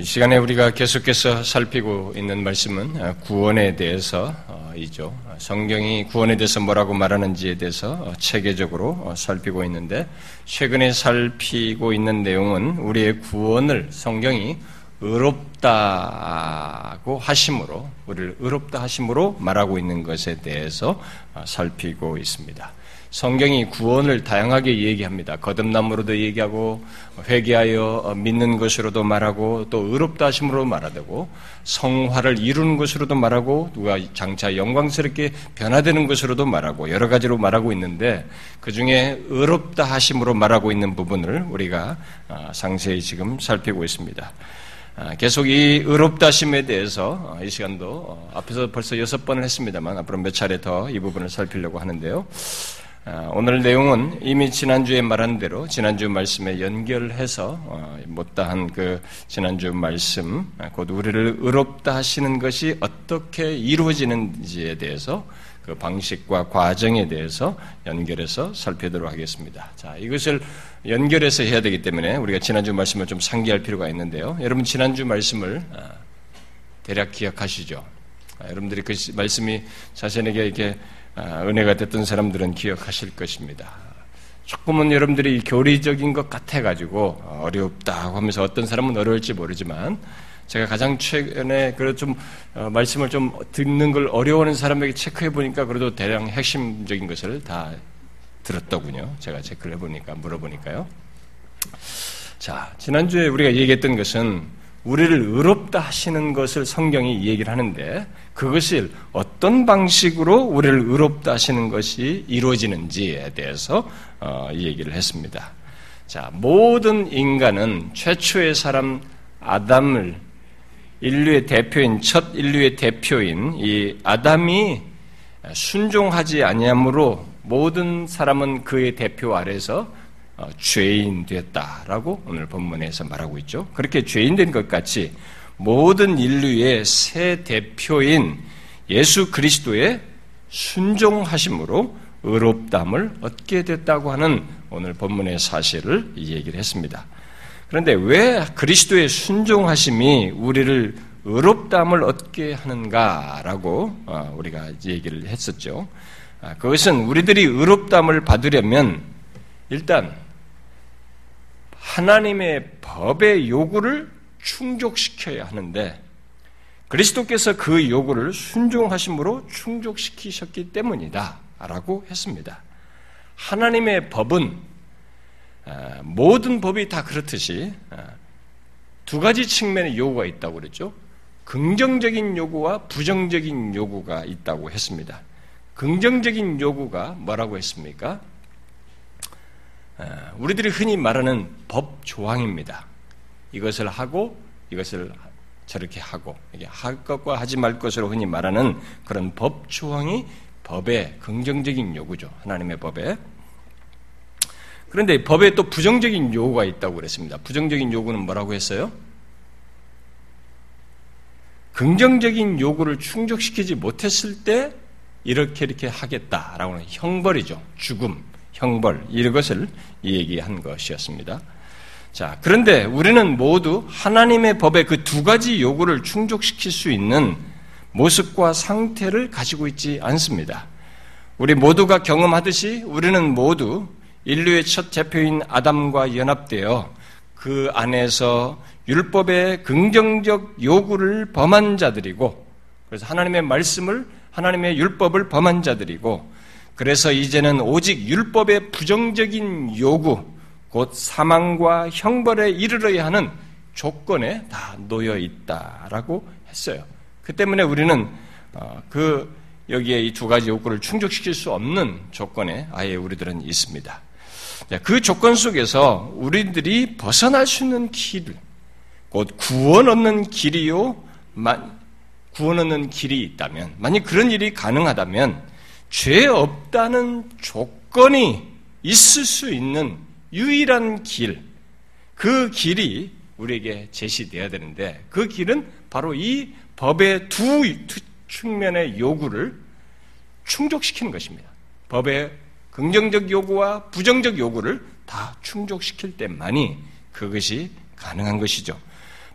이 시간에 우리가 계속해서 살피고 있는 말씀은 구원에 대해서이죠. 성경이 구원에 대해서 뭐라고 말하는지에 대해서 체계적으로 살피고 있는데 최근에 살피고 있는 내용은 우리의 구원을 성경이 의롭다고 하심으로 우리를 의롭다 하심으로 말하고 있는 것에 대해서 살피고 있습니다. 성경이 구원을 다양하게 얘기합니다. 거듭남으로도 얘기하고 회개하여 믿는 것으로도 말하고 또 의롭다 하심으로 말하고 성화를 이루는 것으로도 말하고 누가 장차 영광스럽게 변화되는 것으로도 말하고 여러 가지로 말하고 있는데 그 중에 의롭다 하심으로 말하고 있는 부분을 우리가 아, 상세히 지금 살피고 있습니다. 아, 계속 이 의롭다 하심에 대해서 이 시간도 어, 앞에서 벌써 여섯 번을 했습니다만 앞으로 몇 차례 더 이 부분을 살피려고 하는데요. 아, 오늘 내용은 이미 지난주에 말한 대로 지난주 말씀에 연결해서 어, 못다한 그 지난주 말씀 아, 곧 우리를 의롭다 하시는 것이 어떻게 이루어지는지에 대해서 그 방식과 과정에 대해서 연결해서 살펴보도록 하겠습니다. 자, 이것을 연결해서 해야 되기 때문에 우리가 지난주 말씀을 좀 상기할 필요가 있는데요. 여러분 지난주 말씀을 아, 대략 기억하시죠? 여러분들이 그 말씀이 자신에게 이렇게 아, 은혜가 됐던 사람들은 기억하실 것입니다. 조금은 여러분들이 교리적인 것 같아가지고 어렵다 하면서 어떤 사람은 어려울지 모르지만 제가 가장 최근에 그래도 좀 어, 말씀을 좀 듣는 걸 어려워하는 사람에게 체크해 보니까 그래도 대량 핵심적인 것을 다 들었더군요. 제가 체크를 해보니까 물어보니까요. 자 지난주에 우리가 얘기했던 것은 우리를 의롭다 하시는 것을 성경이 얘기를 하는데 그것을 어떤 방식으로 우리를 의롭다 하시는 것이 이루어지는지에 대해서 어, 얘기를 했습니다. 자, 모든 인간은 최초의 사람 아담을 인류의 대표인 첫 인류의 대표인 이 아담이 순종하지 아니함으로 모든 사람은 그의 대표 아래서 어, 죄인 되었다라고 오늘 본문에서 말하고 있죠. 그렇게 죄인 된 것 같이 모든 인류의 새 대표인 예수 그리스도의 순종하심으로 의롭담을 얻게 됐다고 하는 오늘 본문의 사실을 얘기를 했습니다. 그런데 왜 그리스도의 순종하심이 우리를 의롭담을 얻게 하는가라고 어, 우리가 얘기를 했었죠. 아, 그것은 우리들이 의롭담을 받으려면 일단 하나님의 법의 요구를 충족시켜야 하는데 그리스도께서 그 요구를 순종하심으로 충족시키셨기 때문이다. 라고 했습니다. 하나님의 법은 아, 모든 법이 다 그렇듯이 아, 두 가지 측면의 요구가 있다고 그랬죠. 긍정적인 요구와 부정적인 요구가 있다고 했습니다. 긍정적인 요구가 뭐라고 했습니까? 우리들이 흔히 말하는 법 조항입니다. 이것을 하고 이것을 저렇게 하고 이게 할 것과 하지 말 것으로 흔히 말하는 그런 법 조항이 법의 긍정적인 요구죠. 하나님의 법에. 그런데 법에 또 부정적인 요구가 있다고 그랬습니다. 부정적인 요구는 뭐라고 했어요? 긍정적인 요구를 충족시키지 못했을 때 이렇게 이렇게 하겠다라고 하는 형벌이죠. 죽음. 형벌 이것을 얘기한 것이었습니다. 자, 그런데 우리는 모두 하나님의 법의 그 두 가지 요구를 충족시킬 수 있는 모습과 상태를 가지고 있지 않습니다. 우리 모두가 경험하듯이 우리는 모두 인류의 첫 대표인 아담과 연합되어 그 안에서 율법의 긍정적 요구를 범한 자들이고, 그래서 하나님의 말씀을, 하나님의 율법을 범한 자들이고, 그래서 이제는 오직 율법의 부정적인 요구, 곧 사망과 형벌에 이르러야 하는 조건에 다 놓여 있다라고 했어요. 그 때문에 우리는 어, 그 여기에 이 두 가지 요구를 충족시킬 수 없는 조건에 아예 우리들은 있습니다. 그 조건 속에서 우리들이 벗어날 수 있는 길, 곧 구원 얻는 길이요, 구원 얻는 길이 있다면, 만약 그런 일이 가능하다면 죄 없다는 조건이 있을 수 있는 유일한 길, 그 길이 우리에게 제시되어야 되는데 그 길은 바로 이 법의 두 측면의 요구를 충족시키는 것입니다. 법의 긍정적 요구와 부정적 요구를 다 충족시킬 때만이 그것이 가능한 것이죠.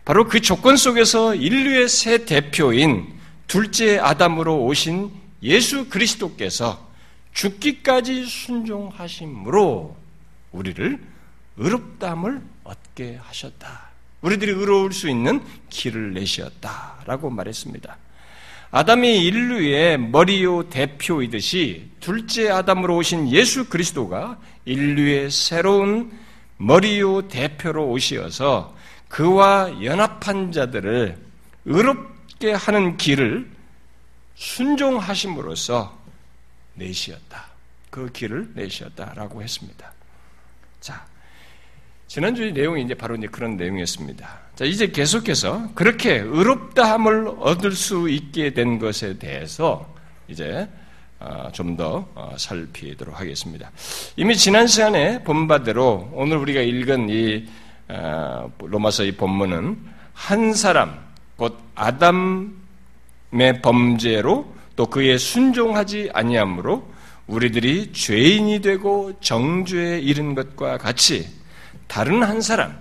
바로 그 조건 속에서 인류의 새 대표인 둘째 아담으로 오신 예수 그리스도께서 죽기까지 순종하심으로 우리를 의롭다함을 얻게 하셨다. 우리들이 의로울 수 있는 길을 내셨다라고 말했습니다. 아담이 인류의 머리요 대표이듯이 둘째 아담으로 오신 예수 그리스도가 인류의 새로운 머리요 대표로 오시어서 그와 연합한 자들을 의롭게 하는 길을 순종하심으로써 내시었다. 그 길을 내시었다라고 했습니다. 자, 지난주의 내용이 이제 바로 이제 그런 내용이었습니다. 자, 이제 계속해서 그렇게 의롭다함을 얻을 수 있게 된 것에 대해서 이제 어, 좀더 어, 살피도록 하겠습니다. 이미 지난 시간에 본 바대로 오늘 우리가 읽은 이 어, 로마서 이 본문은 한 사람 곧 아담의 범죄로 또 그의 순종하지 아니함으로 우리들이 죄인이 되고 정죄에 이른 것과 같이 다른 한 사람,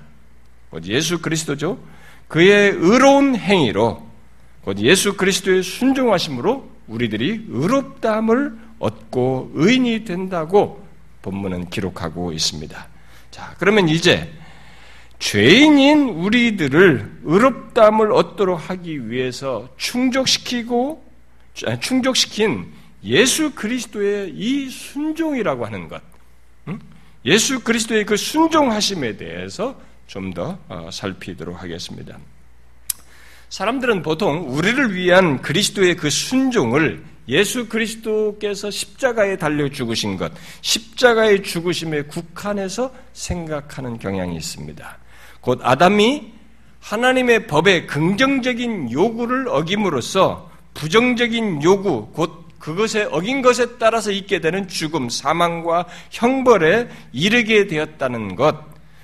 곧 예수 그리스도죠. 그의 의로운 행위로 곧 예수 그리스도의 순종하심으로 우리들이 의롭다함을 얻고 의인이 된다고 본문은 기록하고 있습니다. 자, 그러면 이제 죄인인 우리들을 의롭다함을 얻도록 하기 위해서 충족시키고 충족시킨 예수 그리스도의 이 순종이라고 하는 것, 예수 그리스도의 그 순종하심에 대해서 좀더 어, 살피도록 하겠습니다. 사람들은 보통 우리를 위한 그리스도의 그 순종을 예수 그리스도께서 십자가에 달려 죽으신 것, 십자가의 죽으심에 국한해서 생각하는 경향이 있습니다. 곧 아담이 하나님의 법의 긍정적인 요구를 어김으로써 부정적인 요구, 곧 그것에 어긴 것에 따라서 있게 되는 죽음, 사망과 형벌에 이르게 되었다는 것,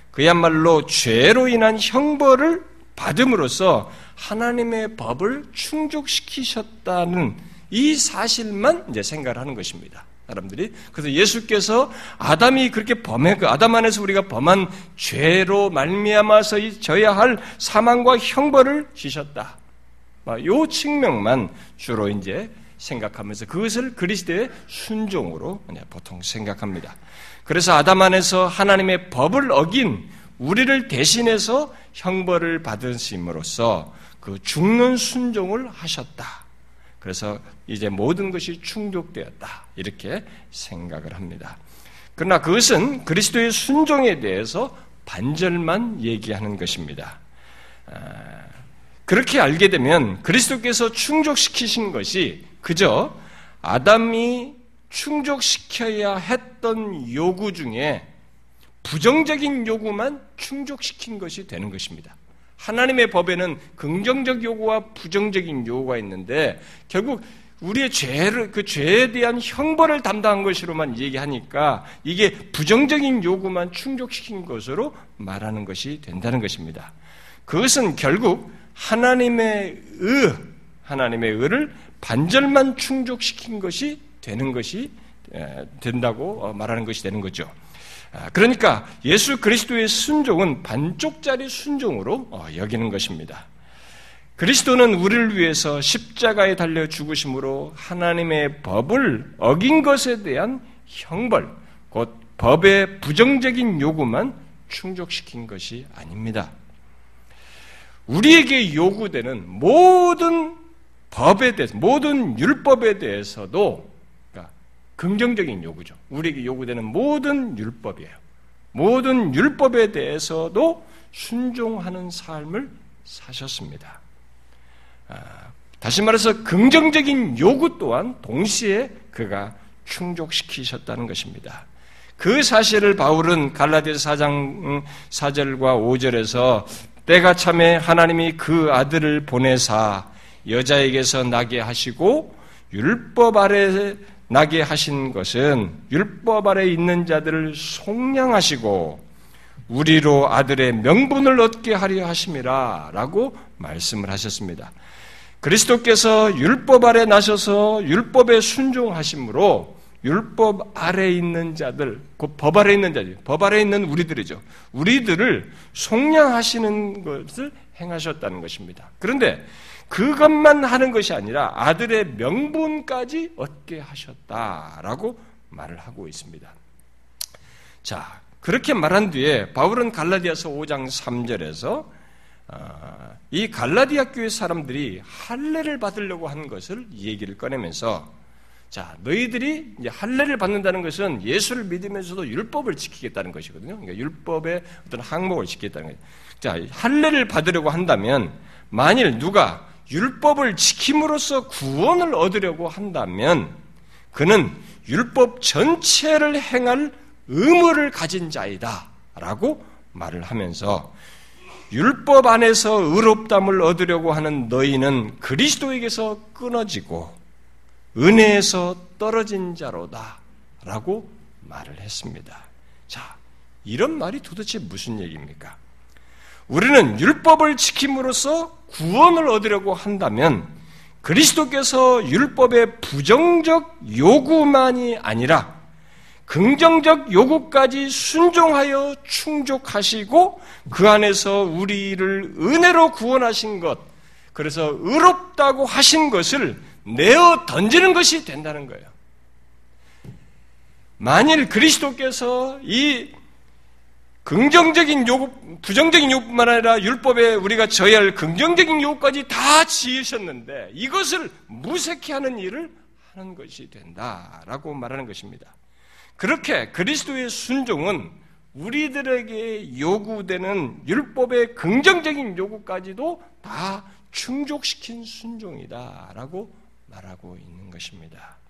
그야말로 죄로 인한 형벌을 받음으로써 하나님의 법을 충족시키셨다는 이 사실만 이제 생각을 하는 것입니다. 사람들이 그래서 예수께서 아담이 그렇게 범해 그 아담 안에서 우리가 범한 죄로 말미암아서 져야 할 사망과 형벌을 지셨다. 요 측면만 주로 이제 생각하면서 그것을 그리스도의 순종으로 보통 생각합니다. 그래서 아담 안에서 하나님의 법을 어긴 우리를 대신해서 형벌을 받으심으로써 그 죽는 순종을 하셨다. 그래서 이제 모든 것이 충족되었다. 이렇게 생각을 합니다. 그러나 그것은 그리스도의 순종에 대해서 반절만 얘기하는 것입니다. 아, 그렇게 알게 되면 그리스도께서 충족시키신 것이 그저 아담이 충족시켜야 했던 요구 중에 부정적인 요구만 충족시킨 것이 되는 것입니다. 하나님의 법에는 긍정적 요구와 부정적인 요구가 있는데 결국 우리의 죄를 그 죄에 대한 형벌을 담당한 것으로만 얘기하니까 이게 부정적인 요구만 충족시킨 것으로 말하는 것이 된다는 것입니다. 그것은 결국 하나님의 의, 하나님의 의를 반절만 충족시킨 것이 되는 것이 된다고 어, 말하는 것이 되는 거죠. 아, 그러니까 예수 그리스도의 순종은 반쪽짜리 순종으로 어, 여기는 것입니다. 그리스도는 우리를 위해서 십자가에 달려 죽으심으로 하나님의 법을 어긴 것에 대한 형벌, 곧 법의 부정적인 요구만 충족시킨 것이 아닙니다. 우리에게 요구되는 모든 법에 대해서, 모든 율법에 대해서도 긍정적인 요구죠. 우리에게 요구되는 모든 율법이에요. 모든 율법에 대해서도 순종하는 삶을 사셨습니다. 아, 다시 말해서 긍정적인 요구 또한 동시에 그가 충족시키셨다는 것입니다. 그 사실을 바울은 갈라디아 4장 4절과 5절에서 때가 참에 하나님이 그 아들을 보내사 여자에게서 나게 하시고 율법 아래 나게 하신 것은 율법 아래 있는 자들을 속량하시고 우리로 아들의 명분을 얻게 하려 하심이라 라고 말씀을 하셨습니다. 그리스도께서 율법 아래 나셔서 율법에 순종하심으로 율법 아래 있는 자들, 법 아래 있는 자들, 법 아래 있는 우리들이죠. 우리들을 속량하시는 것을 행하셨다는 것입니다. 그런데 그것만 하는 것이 아니라 아들의 명분까지 얻게 하셨다라고 말을 하고 있습니다. 자, 그렇게 말한 뒤에 바울은 갈라디아서 5장 3절에서 어, 이 갈라디아 교회 사람들이 할례를 받으려고 한 것을 얘기를 꺼내면서 자, 너희들이 할례를 받는다는 것은 예수를 믿으면서도 율법을 지키겠다는 것이거든요. 그러니까 율법의 어떤 항목을 지키겠다는 거예요. 자, 할례를 받으려고 한다면 만일 누가 율법을 지킴으로써 구원을 얻으려고 한다면 그는 율법 전체를 행할 의무를 가진 자이다 라고 말을 하면서 율법 안에서 의롭담을 얻으려고 하는 너희는 그리스도에게서 끊어지고 은혜에서 떨어진 자로다. 라고 말을 했습니다. 자, 이런 말이 도대체 무슨 얘기입니까? 우리는 율법을 지킴으로써 구원을 얻으려고 한다면 그리스도께서 율법의 부정적 요구만이 아니라 긍정적 요구까지 순종하여 충족하시고 그 안에서 우리를 은혜로 구원하신 것, 그래서 의롭다고 하신 것을 내어 던지는 것이 된다는 거예요. 만일 그리스도께서 이 긍정적인 요구, 부정적인 요구뿐만 아니라 율법에 우리가 져야 할 긍정적인 요구까지 다 지으셨는데 이것을 무색해 하는 일을 하는 것이 된다라고 말하는 것입니다. 그렇게 그리스도의 순종은 우리들에게 요구되는 율법의 긍정적인 요구까지도 다 충족시킨 순종이다라고 말하고 있는 것입니다.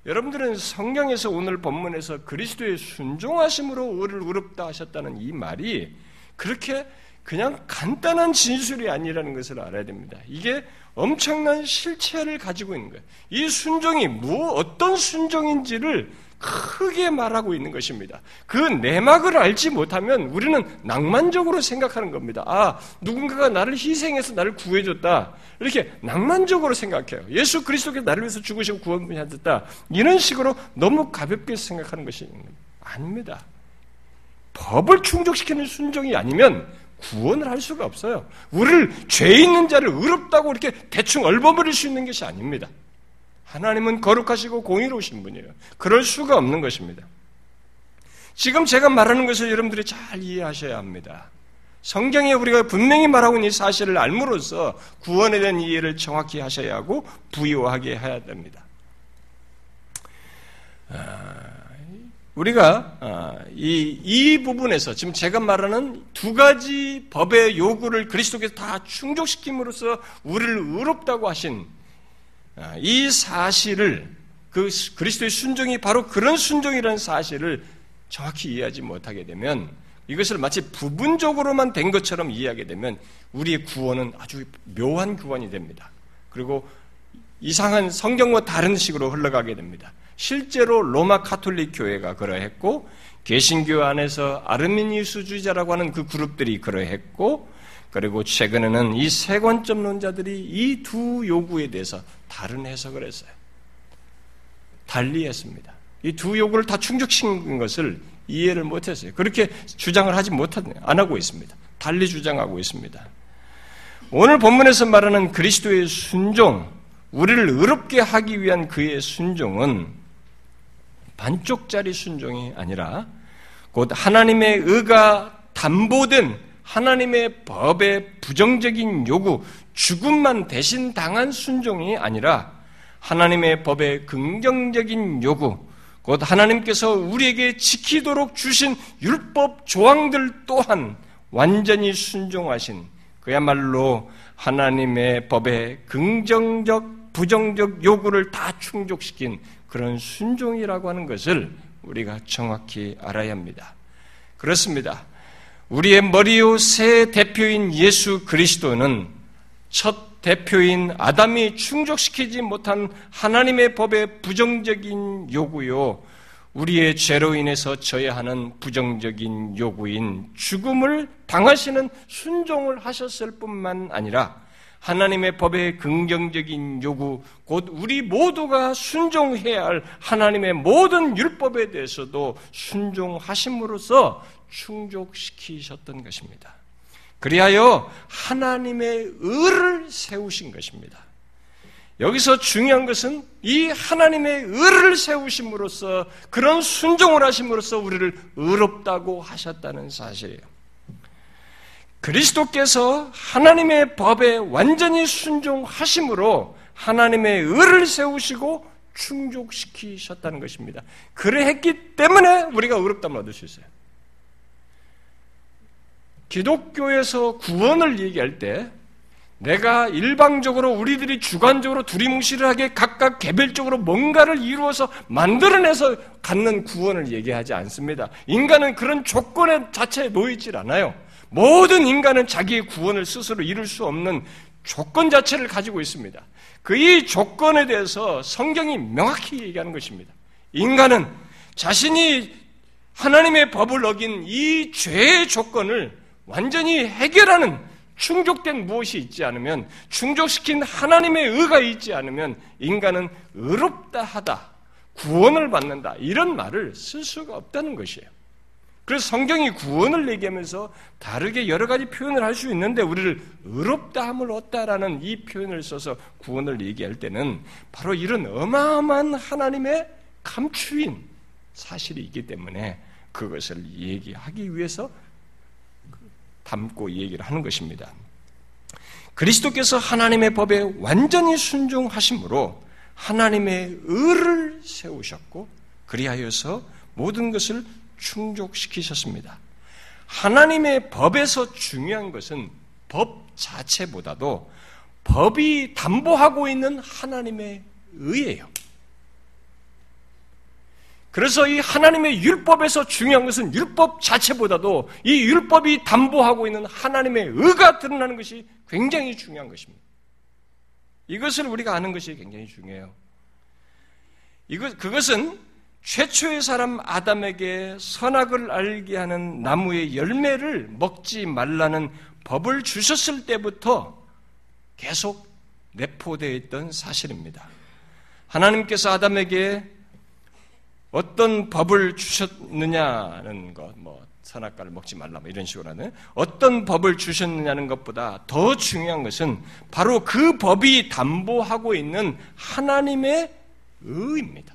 자, 여러분들은 성경에서 오늘 본문에서 그리스도의 순종하심으로 우리를 의롭다 하셨다는 이 말이 그렇게 그냥 간단한 진술이 아니라는 것을 알아야 됩니다. 이게 엄청난 실체를 가지고 있는 거예요. 이 순종이 뭐 어떤 순종인지를 크게 말하고 있는 것입니다. 그 내막을 알지 못하면 우리는 낭만적으로 생각하는 겁니다. 아, 누군가가 나를 희생해서 나를 구해줬다. 이렇게 낭만적으로 생각해요. 예수 그리스도께서 나를 위해서 죽으시고 하셨다. 이런 식으로 너무 가볍게 생각하는 것이 아닙니다. 법을 충족시키는 순종이 아니면 구원을 할 수가 없어요. 우리를 죄 있는 자를 의롭다고 이렇게 대충 얼버무릴 수 있는 것이 아닙니다. 하나님은 거룩하시고 공의로우신 분이에요. 그럴 수가 없는 것입니다. 지금 제가 말하는 것을 여러분들이 잘 이해하셔야 합니다. 성경에 우리가 분명히 말하고 있는 이 사실을 알므로써 구원에 대한 이해를 정확히 하셔야 하고 부유하게 해야 됩니다. 아, 우리가 아, 이, 이 부분에서 지금 제가 말하는 두 가지 법의 요구를 그리스도께서 다 충족시킴으로써 우리를 의롭다고 하신 아, 이 사실을 그 그리스도의 순종이 바로 그런 순종이라는 사실을 정확히 이해하지 못하게 되면 이것을 마치 부분적으로만 된 것처럼 이해하게 되면 우리의 구원은 아주 묘한 구원이 됩니다. 그리고 이상한 성경과 다른 식으로 흘러가게 됩니다. 실제로 로마 카톨릭 교회가 그러했고 개신교 안에서 아르미니스주의자라고 하는 그 그룹들이 그러했고 그리고 최근에는 이 세 관점론자들이 이 두 요구에 대해서 다른 해석을 했어요. 달리 했습니다. 이 두 요구를 다 충족시킨 것을 이해를 못했어요. 그렇게 주장을 하지 못한, 안 하고 있습니다. 달리 주장하고 있습니다. 오늘 본문에서 말하는 그리스도의 순종, 우리를 의롭게 하기 위한 그의 순종은 반쪽짜리 순종이 아니라 곧 하나님의 의가 담보된 하나님의 법의 부정적인 요구, 죽음만 대신 당한 순종이 아니라 하나님의 법의 긍정적인 요구, 곧 하나님께서 우리에게 지키도록 주신 율법 조항들 또한 완전히 순종하신 그야말로 하나님의 법의 긍정적, 부정적 요구를 다 충족시킨 그런 순종이라고 하는 것을 우리가 정확히 알아야 합니다. 그렇습니다. 우리의 머리요 새 대표인 예수 그리스도는 첫 대표인 아담이 충족시키지 못한 하나님의 법의 부정적인 요구요, 우리의 죄로 인해서 져야 하는 부정적인 요구인 죽음을 당하시는 순종을 하셨을 뿐만 아니라 하나님의 법의 긍정적인 요구, 곧 우리 모두가 순종해야 할 하나님의 모든 율법에 대해서도 순종하심으로써 충족시키셨던 것입니다. 그리하여 하나님의 의를 세우신 것입니다. 여기서 중요한 것은 이 하나님의 의를 세우심으로써 그런 순종을 하심으로써 우리를 의롭다고 하셨다는 사실이에요. 그리스도께서 하나님의 법에 완전히 순종하심으로 하나님의 의를 세우시고 충족시키셨다는 것입니다. 그래 했기 때문에 우리가 의롭담을 얻을 수 있어요. 기독교에서 구원을 얘기할 때 내가 일방적으로 우리들이 주관적으로 두리뭉실하게 각각 개별적으로 뭔가를 이루어서 만들어내서 갖는 구원을 얘기하지 않습니다. 인간은 그런 조건의 자체에 놓이질 않아요. 모든 인간은 자기의 구원을 스스로 이룰 수 없는 조건 자체를 가지고 있습니다. 그 이 조건에 대해서 성경이 명확히 얘기하는 것입니다. 인간은 자신이 하나님의 법을 어긴 이 죄의 조건을 완전히 해결하는 충족된 무엇이 있지 않으면 충족시킨 하나님의 의가 있지 않으면 인간은 의롭다 하다 구원을 받는다 이런 말을 쓸 수가 없다는 것이에요. 그래서 성경이 구원을 얘기하면서 다르게 여러 가지 표현을 할 수 있는데 우리를 의롭다함을 얻다라는 이 표현을 써서 구원을 얘기할 때는 바로 이런 어마어마한 하나님의 감추인 사실이 있기 때문에 그것을 얘기하기 위해서 담고 얘기를 하는 것입니다. 그리스도께서 하나님의 법에 완전히 순종하심으로 하나님의 의를 세우셨고 그리하여서 모든 것을 충족시키셨습니다. 하나님의 법에서 중요한 것은 법 자체보다도 법이 담보하고 있는 하나님의 의예요. 그래서 이 하나님의 율법에서 중요한 것은 율법 자체보다도 이 율법이 담보하고 있는 하나님의 의가 드러나는 것이 굉장히 중요한 것입니다. 이것을 우리가 아는 것이 굉장히 중요해요. 이것, 그것은 최초의 사람 아담에게 선악을 알게 하는 나무의 열매를 먹지 말라는 법을 주셨을 때부터 계속 내포되어 있던 사실입니다. 하나님께서 아담에게 어떤 법을 주셨느냐는 것, 뭐, 선악과를 먹지 말라, 뭐 이런 식으로 하는 어떤 법을 주셨느냐는 것보다 더 중요한 것은 바로 그 법이 담보하고 있는 하나님의 의입니다.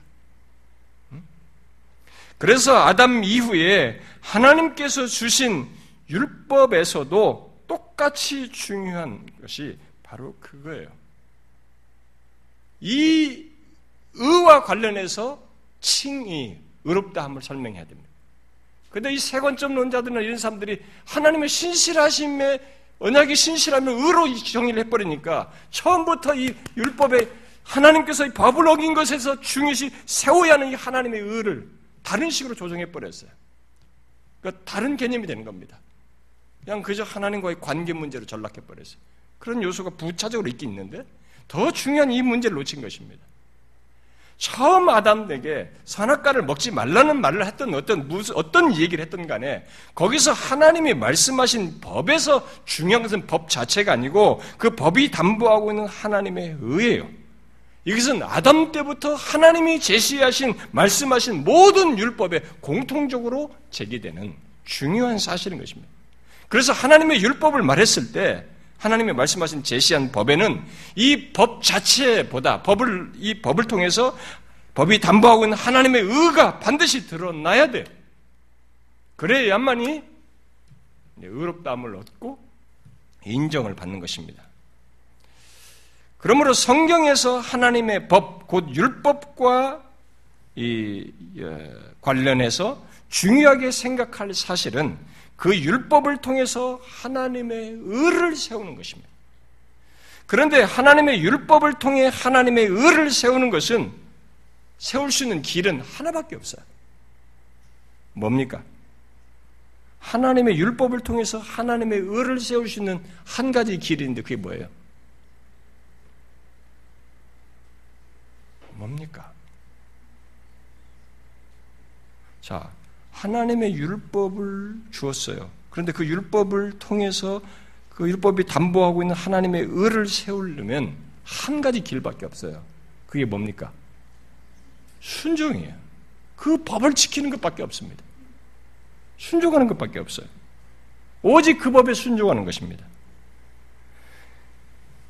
그래서 아담 이후에 하나님께서 주신 율법에서도 똑같이 중요한 것이 바로 그거예요. 이 의와 관련해서 칭이 의롭다함을 설명해야 됩니다. 근데 이 세관점 논자들은 이런 사람들이 하나님의 신실하심에 언약이 신실하면 의로 정의를 해버리니까 처음부터 이 율법에 하나님께서 이 법을 어긴 것에서 중요시 세워야 하는 이 하나님의 의를 다른 식으로 조정해버렸어요. 그러니까 다른 개념이 되는 겁니다. 그냥 그저 하나님과의 관계 문제로 전락해버렸어요. 그런 요소가 부차적으로 있긴 있는데 더 중요한 이 문제를 놓친 것입니다. 처음 아담에게 선악과를 먹지 말라는 말을 했던 어떤 무슨 어떤 얘기를 했던 간에 거기서 하나님이 말씀하신 법에서 중요한 것은 법 자체가 아니고 그 법이 담보하고 있는 하나님의 의예요. 이것은 아담 때부터 하나님이 제시하신 말씀하신 모든 율법에 공통적으로 제기되는 중요한 사실인 것입니다. 그래서 하나님의 율법을 말했을 때 하나님의 말씀하신 제시한 법에는 이 법 자체보다 법을 이 법을 통해서 법이 담보하고 있는 하나님의 의가 반드시 드러나야 돼. 그래야만이 의롭다함을 얻고 인정을 받는 것입니다. 그러므로 성경에서 하나님의 법, 곧 율법과 이 예, 관련해서 중요하게 생각할 사실은 그 율법을 통해서 하나님의 의를 세우는 것입니다. 그런데 하나님의 율법을 통해 하나님의 의를 세우는 것은 세울 수 있는 길은 하나밖에 없어요. 뭡니까? 하나님의 율법을 통해서 하나님의 의를 세울 수 있는 한 가지 길인데 그게 뭐예요? 뭡니까? 자, 하나님의 율법을 주었어요. 그런데 그 율법을 통해서 그 율법이 담보하고 있는 하나님의 의를 세우려면 한 가지 길밖에 없어요. 그게 뭡니까? 순종이에요. 그 법을 지키는 것밖에 없습니다. 순종하는 것밖에 없어요. 오직 그 법에 순종하는 것입니다.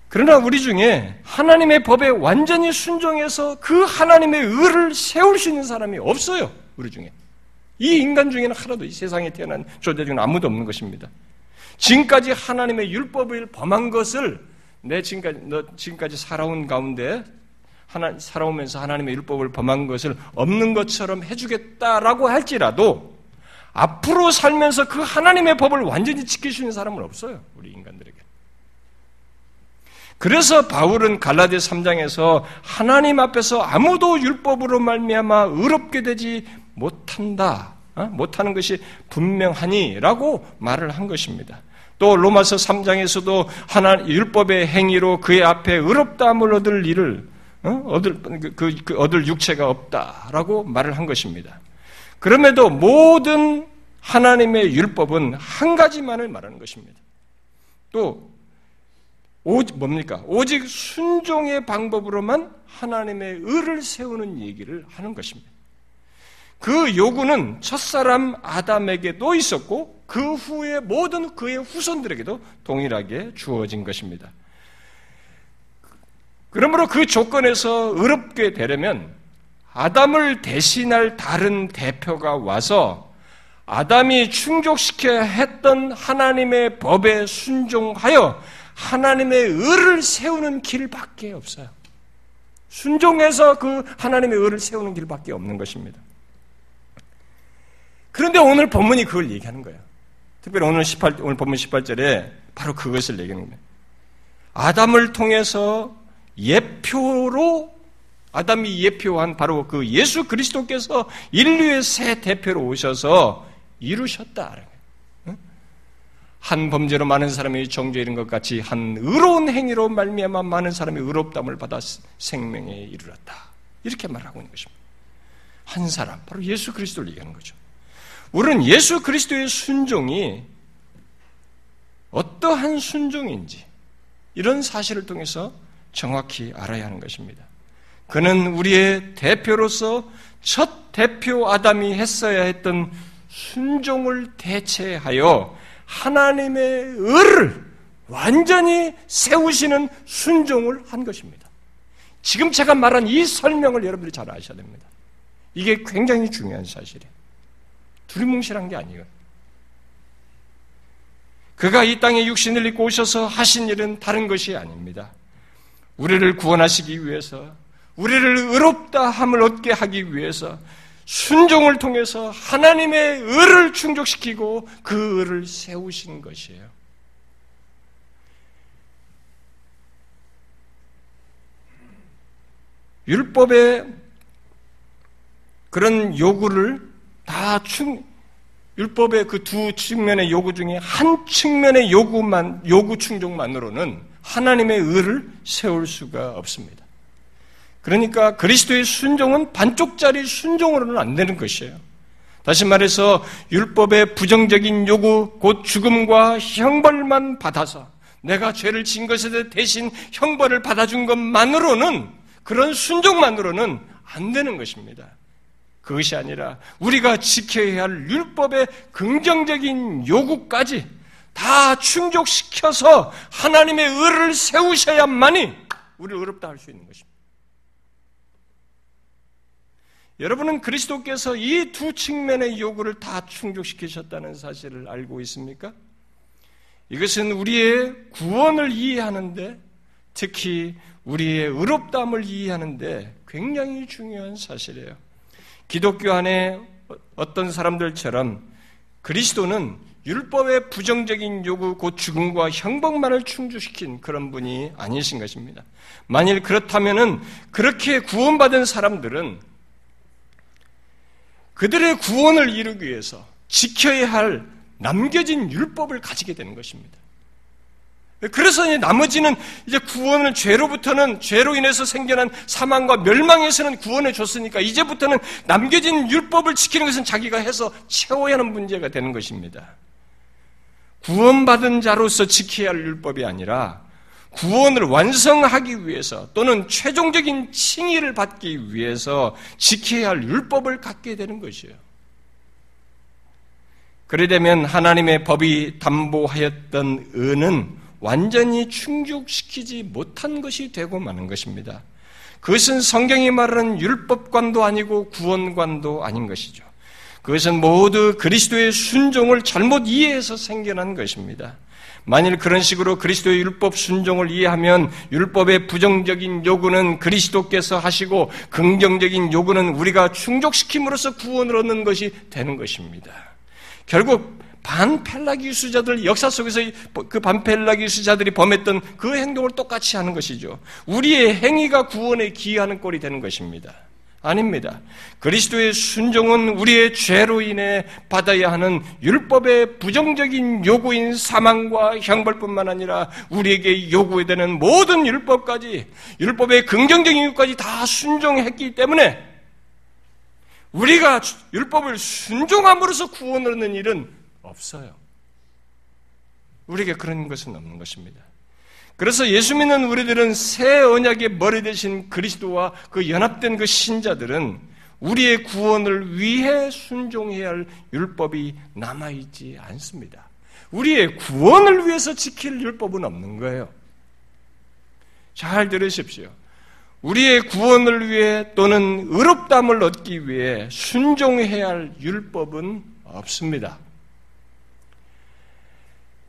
그러나 우리 중에 하나님의 법에 완전히 순종해서 그 하나님의 의를 세울 수 있는 사람이 없어요. 우리 중에. 이 인간 중에는 하나도 이 세상에 태어난 존재 중에 아무도 없는 것입니다. 지금까지 하나님의 율법을 범한 것을 내 지금까지 너 지금까지 살아온 가운데 하나 살아오면서 하나님의 율법을 범한 것을 없는 것처럼 해주겠다라고 할지라도 앞으로 살면서 그 하나님의 법을 완전히 지킬 수 있는 사람은 없어요. 우리 인간들에게. 그래서 바울은 갈라디 3장에서 하나님 앞에서 아무도 율법으로 말미암아 의롭게 되지 못한다. 어? 못하는 것이 분명하니라고 말을 한 것입니다. 또 로마서 3장에서도 하나 율법의 행위로 그의 앞에 의롭다함을 얻을 일을 어? 얻을 그, 그 얻을 육체가 없다라고 말을 한 것입니다. 그럼에도 모든 하나님의 율법은 한 가지만을 말하는 것입니다. 또 오직 뭡니까? 오직 순종의 방법으로만 하나님의 의를 세우는 얘기를 하는 것입니다. 그 요구는 첫사람 아담에게도 있었고 그 후에 모든 그의 후손들에게도 동일하게 주어진 것입니다. 그러므로 그 조건에서 의롭게 되려면 아담을 대신할 다른 대표가 와서 아담이 충족시켜야 했던 하나님의 법에 순종하여 하나님의 의를 세우는 길밖에 없어요. 순종해서 그 하나님의 의를 세우는 길밖에 없는 것입니다. 그런데 오늘 본문이 그걸 얘기하는 거예요. 특별히 오늘 18, 오늘 본문 18절에 바로 그것을 얘기하는 거예요. 아담을 통해서 예표로 아담이 예표한 바로 그 예수 그리스도께서 인류의 새 대표로 오셔서 이루셨다. 한 범죄로 많은 사람이 정죄 이른 것 같이 한 의로운 행위로 말미암아 많은 사람이 의롭담을 받아 생명에 이르렀다. 이렇게 말하고 있는 것입니다. 한 사람, 바로 예수 그리스도를 얘기하는 거죠. 우리는 예수 그리스도의 순종이 어떠한 순종인지 이런 사실을 통해서 정확히 알아야 하는 것입니다. 그는 우리의 대표로서 첫 대표 아담이 했어야 했던 순종을 대체하여 하나님의 의를 완전히 세우시는 순종을 한 것입니다. 지금 제가 말한 이 설명을 여러분들이 잘 아셔야 됩니다. 이게 굉장히 중요한 사실이에요. 두리뭉실한 게 아니에요. 그가 이 땅에 육신을 입고 오셔서 하신 일은 다른 것이 아닙니다. 우리를 구원하시기 위해서, 우리를 의롭다 함을 얻게 하기 위해서 순종을 통해서 하나님의 의를 충족시키고 그 의를 세우신 것이에요. 율법의 그런 요구를 다 충, 율법의 그 두 측면의 요구 중에 한 측면의 요구만, 요구 충족만으로는 하나님의 의를 세울 수가 없습니다. 그러니까 그리스도의 순종은 반쪽짜리 순종으로는 안 되는 것이에요. 다시 말해서 율법의 부정적인 요구, 곧 죽음과 형벌만 받아서 내가 죄를 진 것에 대신 형벌을 받아준 것만으로는 그런 순종만으로는 안 되는 것입니다. 그것이 아니라 우리가 지켜야 할 율법의 긍정적인 요구까지 다 충족시켜서 하나님의 의를 세우셔야만이 우리를 의롭다 할 수 있는 것입니다. 여러분은 그리스도께서 이 두 측면의 요구를 다 충족시키셨다는 사실을 알고 있습니까? 이것은 우리의 구원을 이해하는데 특히 우리의 의롭담을 이해하는데 굉장히 중요한 사실이에요. 기독교 안에 어떤 사람들처럼 그리스도는 율법의 부정적인 요구, 곧 죽음과 형벌만을 충족시킨 그런 분이 아니신 것입니다. 만일 그렇다면은 그렇게 구원받은 사람들은 그들의 구원을 이루기 위해서 지켜야 할 남겨진 율법을 가지게 되는 것입니다. 그래서 이제 나머지는 이제 구원을 죄로부터는 죄로 인해서 생겨난 사망과 멸망에서는 구원해 줬으니까 이제부터는 남겨진 율법을 지키는 것은 자기가 해서 채워야 하는 문제가 되는 것입니다. 구원받은 자로서 지켜야 할 율법이 아니라 구원을 완성하기 위해서 또는 최종적인 칭의를 받기 위해서 지켜야 할 율법을 갖게 되는 것이에요. 그래 되면 하나님의 법이 담보하였던 은은 완전히 충족시키지 못한 것이 되고 마는 것입니다. 그것은 성경이 말하는 율법관도 아니고 구원관도 아닌 것이죠. 그것은 모두 그리스도의 순종을 잘못 이해해서 생겨난 것입니다. 만일 그런 식으로 그리스도의 율법 순종을 이해하면 율법의 부정적인 요구는 그리스도께서 하시고 긍정적인 요구는 우리가 충족시킴으로써 구원을 얻는 것이 되는 것입니다. 결국 반펠라기수자들 역사 속에서 그 반펠라기수자들이 범했던 그 행동을 똑같이 하는 것이죠. 우리의 행위가 구원에 기여하는 꼴이 되는 것입니다. 아닙니다. 그리스도의 순종은 우리의 죄로 인해 받아야 하는 율법의 부정적인 요구인 사망과 형벌뿐만 아니라 우리에게 요구되는 모든 율법까지 율법의 긍정적인 요구까지 다 순종했기 때문에 우리가 율법을 순종함으로써 구원을 얻는 일은 없어요. 우리에게 그런 것은 없는 것입니다. 그래서 예수 믿는 우리들은 새 언약의 머리 대신 그리스도와 그 연합된 그 신자들은 우리의 구원을 위해 순종해야 할 율법이 남아있지 않습니다. 우리의 구원을 위해서 지킬 율법은 없는 거예요. 잘 들으십시오. 우리의 구원을 위해 또는 의롭담을 얻기 위해 순종해야 할 율법은 없습니다.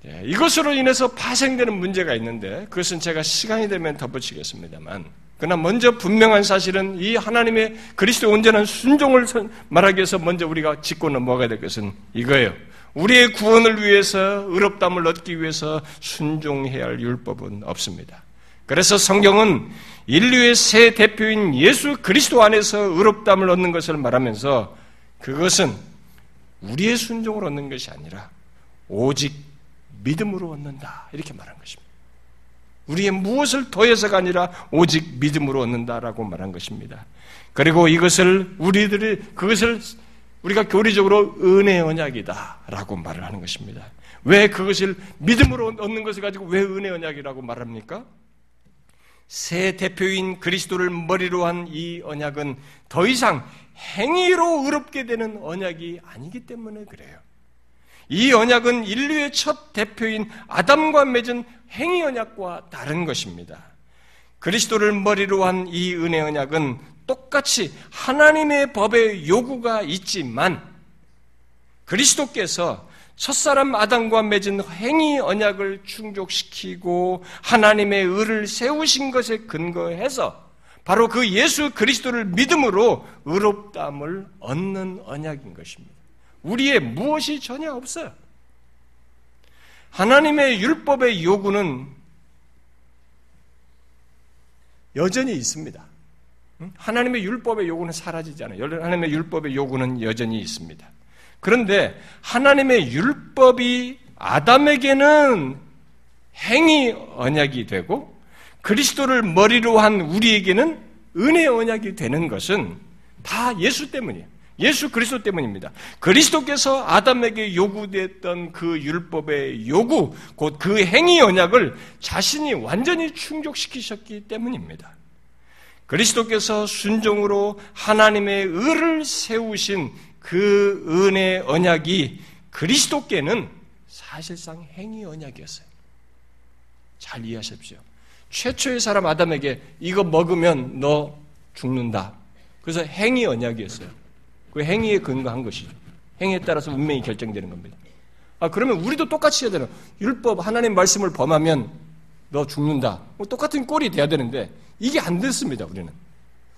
예, 이것으로 인해서 파생되는 문제가 있는데 그것은 제가 시간이 되면 덧붙이겠습니다만 그러나 먼저 분명한 사실은 이 하나님의 그리스도 온전한 순종을 말하기 위해서 먼저 우리가 짚고 넘어가야 될 것은 이거예요. 우리의 구원을 위해서 의롭담을 얻기 위해서 순종해야 할 율법은 없습니다. 그래서 성경은 인류의 새 대표인 예수 그리스도 안에서 의롭담을 얻는 것을 말하면서 그것은 우리의 순종을 얻는 것이 아니라 오직 믿음으로 얻는다. 이렇게 말한 것입니다. 우리의 무엇을 더해서가 아니라 오직 믿음으로 얻는다라고 말한 것입니다. 그리고 이것을 우리들이 그것을 우리가 교리적으로 은혜 언약이다라고 말을 하는 것입니다. 왜 그것을 믿음으로 얻는 것을 가지고 왜 은혜 언약이라고 말합니까? 새 대표인 그리스도를 머리로 한 이 언약은 더 이상 행위로 의롭게 되는 언약이 아니기 때문에 그래요. 이 언약은 인류의 첫 대표인 아담과 맺은 행위 언약과 다른 것입니다. 그리스도를 머리로 한 이 은혜 언약은 똑같이 하나님의 법의 요구가 있지만 그리스도께서 첫사람 아담과 맺은 행위 언약을 충족시키고 하나님의 의를 세우신 것에 근거해서 바로 그 예수 그리스도를 믿음으로 의롭담을 얻는 언약인 것입니다. 우리의 무엇이 전혀 없어요. 하나님의 율법의 요구는 여전히 있습니다. 하나님의 율법의 요구는 사라지지 않아요. 하나님의 율법의 요구는 여전히 있습니다. 그런데 하나님의 율법이 아담에게는 행위 언약이 되고 그리스도를 머리로 한 우리에게는 은혜 언약이 되는 것은 다 예수 때문이에요. 예수 그리스도 때문입니다. 그리스도께서 아담에게 요구됐던 그 율법의 요구, 곧 그 행위 언약을 자신이 완전히 충족시키셨기 때문입니다. 그리스도께서 순종으로 하나님의 의를 세우신 그 은혜 언약이 그리스도께는 사실상 행위 언약이었어요. 잘 이해하십시오. 최초의 사람 아담에게 이거 먹으면 너 죽는다. 그래서 행위 언약이었어요. 그 행위에 근거한 것이죠. 행위에 따라서 운명이 결정되는 겁니다. 아, 그러면 우리도 똑같이 해야 되는, 율법, 하나님 말씀을 범하면 너 죽는다. 뭐 똑같은 꼴이 돼야 되는데, 이게 안 됐습니다, 우리는.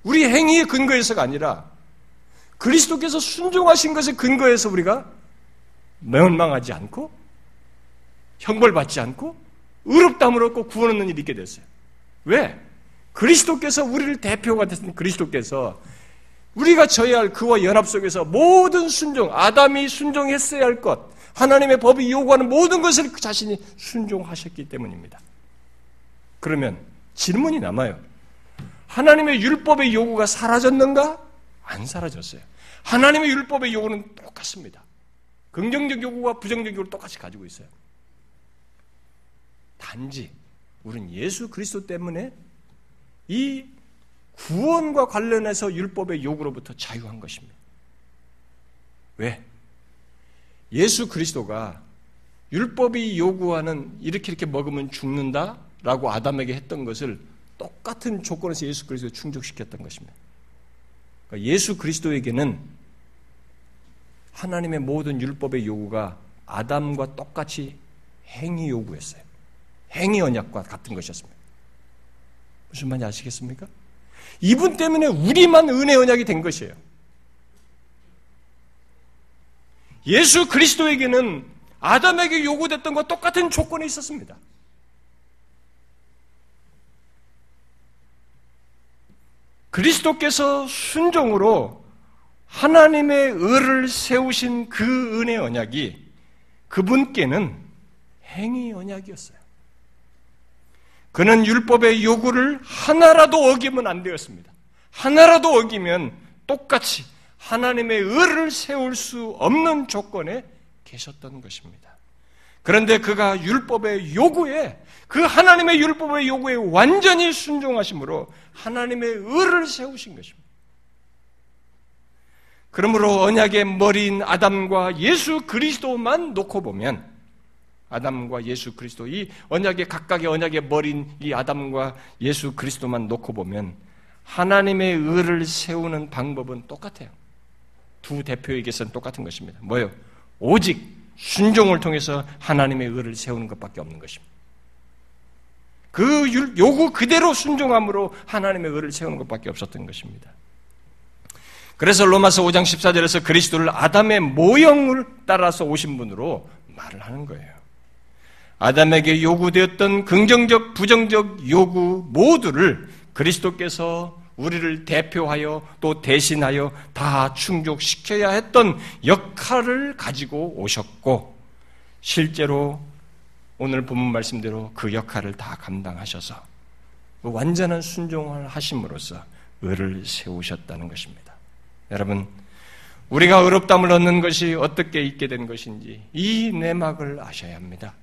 우리 행위의 근거에서가 아니라, 그리스도께서 순종하신 것에 근거해서 우리가 멸망하지 않고, 형벌받지 않고, 의롭다함을 얻고 구원 얻는 일이 있게 됐어요. 왜? 그리스도께서 우리를 대표가 됐던 그리스도께서 우리가 져야 할 그와 연합 속에서 모든 순종, 아담이 순종했어야 할 것, 하나님의 법이 요구하는 모든 것을 그 자신이 순종하셨기 때문입니다. 그러면 질문이 남아요. 하나님의 율법의 요구가 사라졌는가? 안 사라졌어요. 하나님의 율법의 요구는 똑같습니다. 긍정적 요구와 부정적 요구를 똑같이 가지고 있어요. 단지 우리는 예수 그리스도 때문에 이 구원과 관련해서 율법의 요구로부터 자유한 것입니다. 왜? 예수 그리스도가 율법이 요구하는 이렇게 이렇게 먹으면 죽는다 라고 아담에게 했던 것을 똑같은 조건에서 예수 그리스도 충족시켰던 것입니다. 그러니까 예수 그리스도에게는 하나님의 모든 율법의 요구가 아담과 똑같이 행위 요구였어요. 행위 언약과 같은 것이었습니다. 무슨 말인지 아시겠습니까? 이분 때문에 우리만 은혜 언약이 된 것이에요. 예수 그리스도에게는 아담에게 요구됐던 것 똑같은 조건이 있었습니다. 그리스도께서 순종으로 하나님의 의를 세우신 그 은혜 언약이 그분께는 행위 언약이었어요. 그는 율법의 요구를 하나라도 어기면 안 되었습니다. 하나라도 어기면 똑같이 하나님의 의를 세울 수 없는 조건에 계셨던 것입니다. 그런데 그가 율법의 요구에 그 하나님의 율법의 요구에 완전히 순종하심으로 하나님의 의를 세우신 것입니다. 그러므로 언약의 머리인 아담과 예수 그리스도만 놓고 보면 아담과 예수 그리스도 이 언약의 각각의 언약의 머리인 이 아담과 예수 그리스도만 놓고 보면 하나님의 의를 세우는 방법은 똑같아요. 두 대표에게서는 똑같은 것입니다. 뭐요? 오직 순종을 통해서 하나님의 의를 세우는 것밖에 없는 것입니다. 그 요구 그대로 순종함으로 하나님의 의를 세우는 것밖에 없었던 것입니다. 그래서 로마서 5장 14절에서 그리스도를 아담의 모형을 따라서 오신 분으로 말을 하는 거예요. 아담에게 요구되었던 긍정적, 부정적 요구 모두를 그리스도께서 우리를 대표하여 또 대신하여 다 충족시켜야 했던 역할을 가지고 오셨고, 실제로 오늘 본문 말씀대로 그 역할을 다 감당하셔서 완전한 순종을 하심으로써 의를 세우셨다는 것입니다. 여러분, 우리가 의롭담을 얻는 것이 어떻게 있게 된 것인지 이 내막을 아셔야 합니다.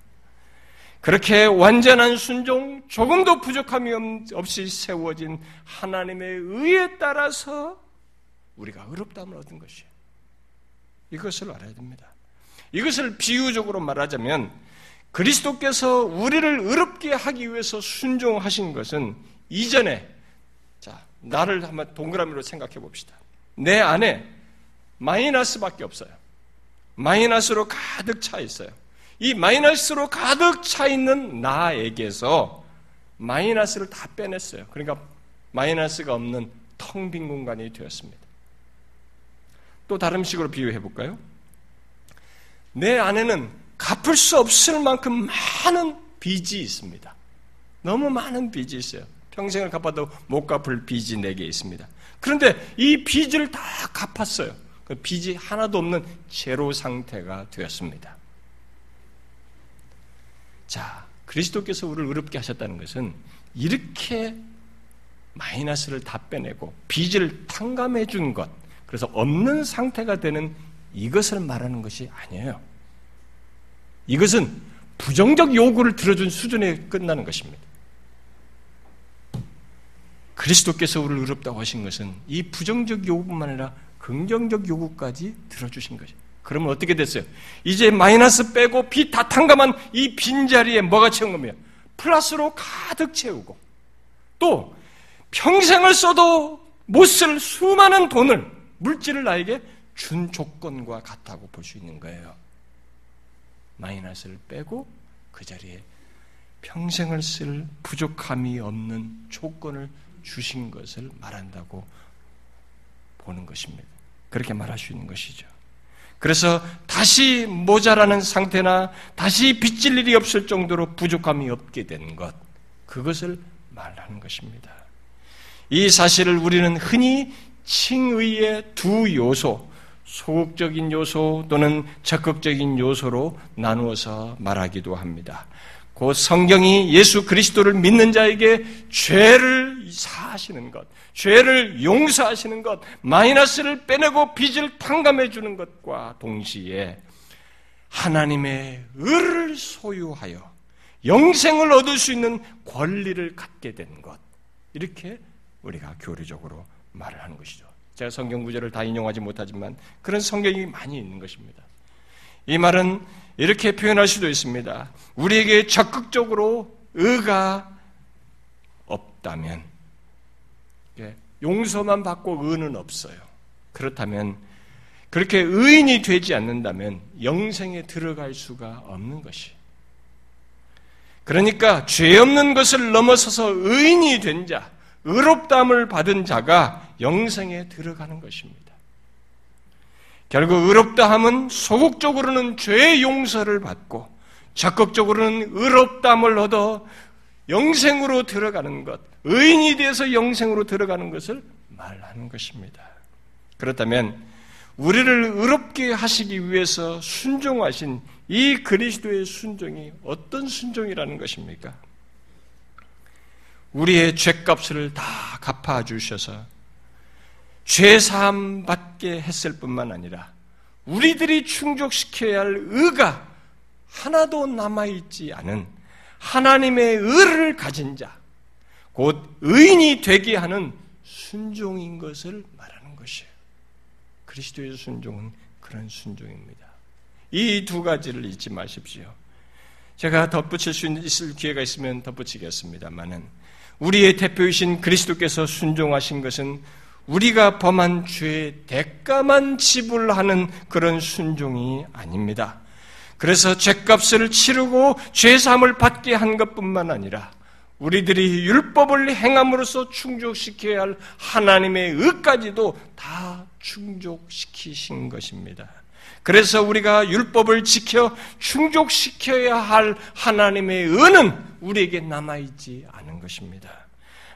그렇게 완전한 순종, 조금도 부족함이 없이 세워진 하나님의 의에 따라서 우리가 의롭다함을 얻은 것이에요. 이것을 알아야 됩니다. 이것을 비유적으로 말하자면 그리스도께서 우리를 의롭게 하기 위해서 순종하신 것은 이전에 자 나를 한번 동그라미로 생각해 봅시다. 내 안에 마이너스밖에 없어요. 마이너스로 가득 차 있어요. 이 마이너스로 가득 차 있는 나에게서 마이너스를 다 빼냈어요. 그러니까 마이너스가 없는 텅 빈 공간이 되었습니다. 또 다른 식으로 비유해 볼까요? 내 안에는 갚을 수 없을 만큼 많은 빚이 있습니다. 너무 많은 빚이 있어요. 평생을 갚아도 못 갚을 빚이 내게 있습니다. 그런데 이 빚을 다 갚았어요. 그 빚이 하나도 없는 제로 상태가 되었습니다. 자, 그리스도께서 우리를 의롭게 하셨다는 것은 이렇게 마이너스를 다 빼내고 빚을 탕감해 준 것, 그래서 없는 상태가 되는 이것을 말하는 것이 아니에요. 이것은 부정적 요구를 들어준 수준에 끝나는 것입니다. 그리스도께서 우리를 의롭다고 하신 것은 이 부정적 요구뿐만 아니라 긍정적 요구까지 들어주신 것이에요. 그러면 어떻게 됐어요? 이제 마이너스 빼고 빚다 탕감한 이 빈자리에 뭐가 채운 겁니까? 플러스로 가득 채우고 또 평생을 써도 못 쓸 수많은 돈을 물질을 나에게 준 조건과 같다고 볼 수 있는 거예요. 마이너스를 빼고 그 자리에 평생을 쓸 부족함이 없는 조건을 주신 것을 말한다고 보는 것입니다. 그렇게 말할 수 있는 것이죠. 그래서 다시 모자라는 상태나 다시 빚질 일이 없을 정도로 부족함이 없게 된 것, 그것을 말하는 것입니다. 이 사실을 우리는 흔히 칭의의 두 요소, 소극적인 요소 또는 적극적인 요소로 나누어서 말하기도 합니다. 곧 성경이 예수 그리스도를 믿는 자에게 죄를 사하시는 것, 죄를 용서하시는 것, 마이너스를 빼내고 빚을 탕감해 주는 것과 동시에 하나님의 의를 소유하여 영생을 얻을 수 있는 권리를 갖게 된 것. 이렇게 우리가 교리적으로 말을 하는 것이죠. 제가 성경 구절을 다 인용하지 못하지만 그런 성경이 많이 있는 것입니다. 이 말은 이렇게 표현할 수도 있습니다. 우리에게 적극적으로 의가 없다면 용서만 받고 의는 없어요. 그렇다면 그렇게 의인이 되지 않는다면 영생에 들어갈 수가 없는 것이. 그러니까 죄 없는 것을 넘어서서 의인이 된 자, 의롭담을 받은 자가 영생에 들어가는 것입니다. 결국 의롭다함은 소극적으로는 죄의 용서를 받고 적극적으로는 의롭담을 얻어 영생으로 들어가는 것, 의인이 돼서 영생으로 들어가는 것을 말하는 것입니다. 그렇다면 우리를 의롭게 하시기 위해서 순종하신 이 그리스도의 순종이 어떤 순종이라는 것입니까? 우리의 죄값을 다 갚아 주셔서 죄사함 받게 했을 뿐만 아니라 우리들이 충족시켜야 할 의가 하나도 남아있지 않은 하나님의 의를 가진 자, 곧 의인이 되게 하는 순종인 것을 말하는 것이에요. 그리스도의 순종은 그런 순종입니다. 이 두 가지를 잊지 마십시오. 제가 덧붙일 수 있을 기회가 있으면 덧붙이겠습니다만은 우리의 대표이신 그리스도께서 순종하신 것은 우리가 범한 죄의 대가만 지불하는 그런 순종이 아닙니다. 그래서 죄값을 치르고 죄사함을 받게 한 것뿐만 아니라 우리들이 율법을 행함으로써 충족시켜야 할 하나님의 의까지도 다 충족시키신 것입니다. 그래서 우리가 율법을 지켜 충족시켜야 할 하나님의 의는 우리에게 남아있지 않은 것입니다.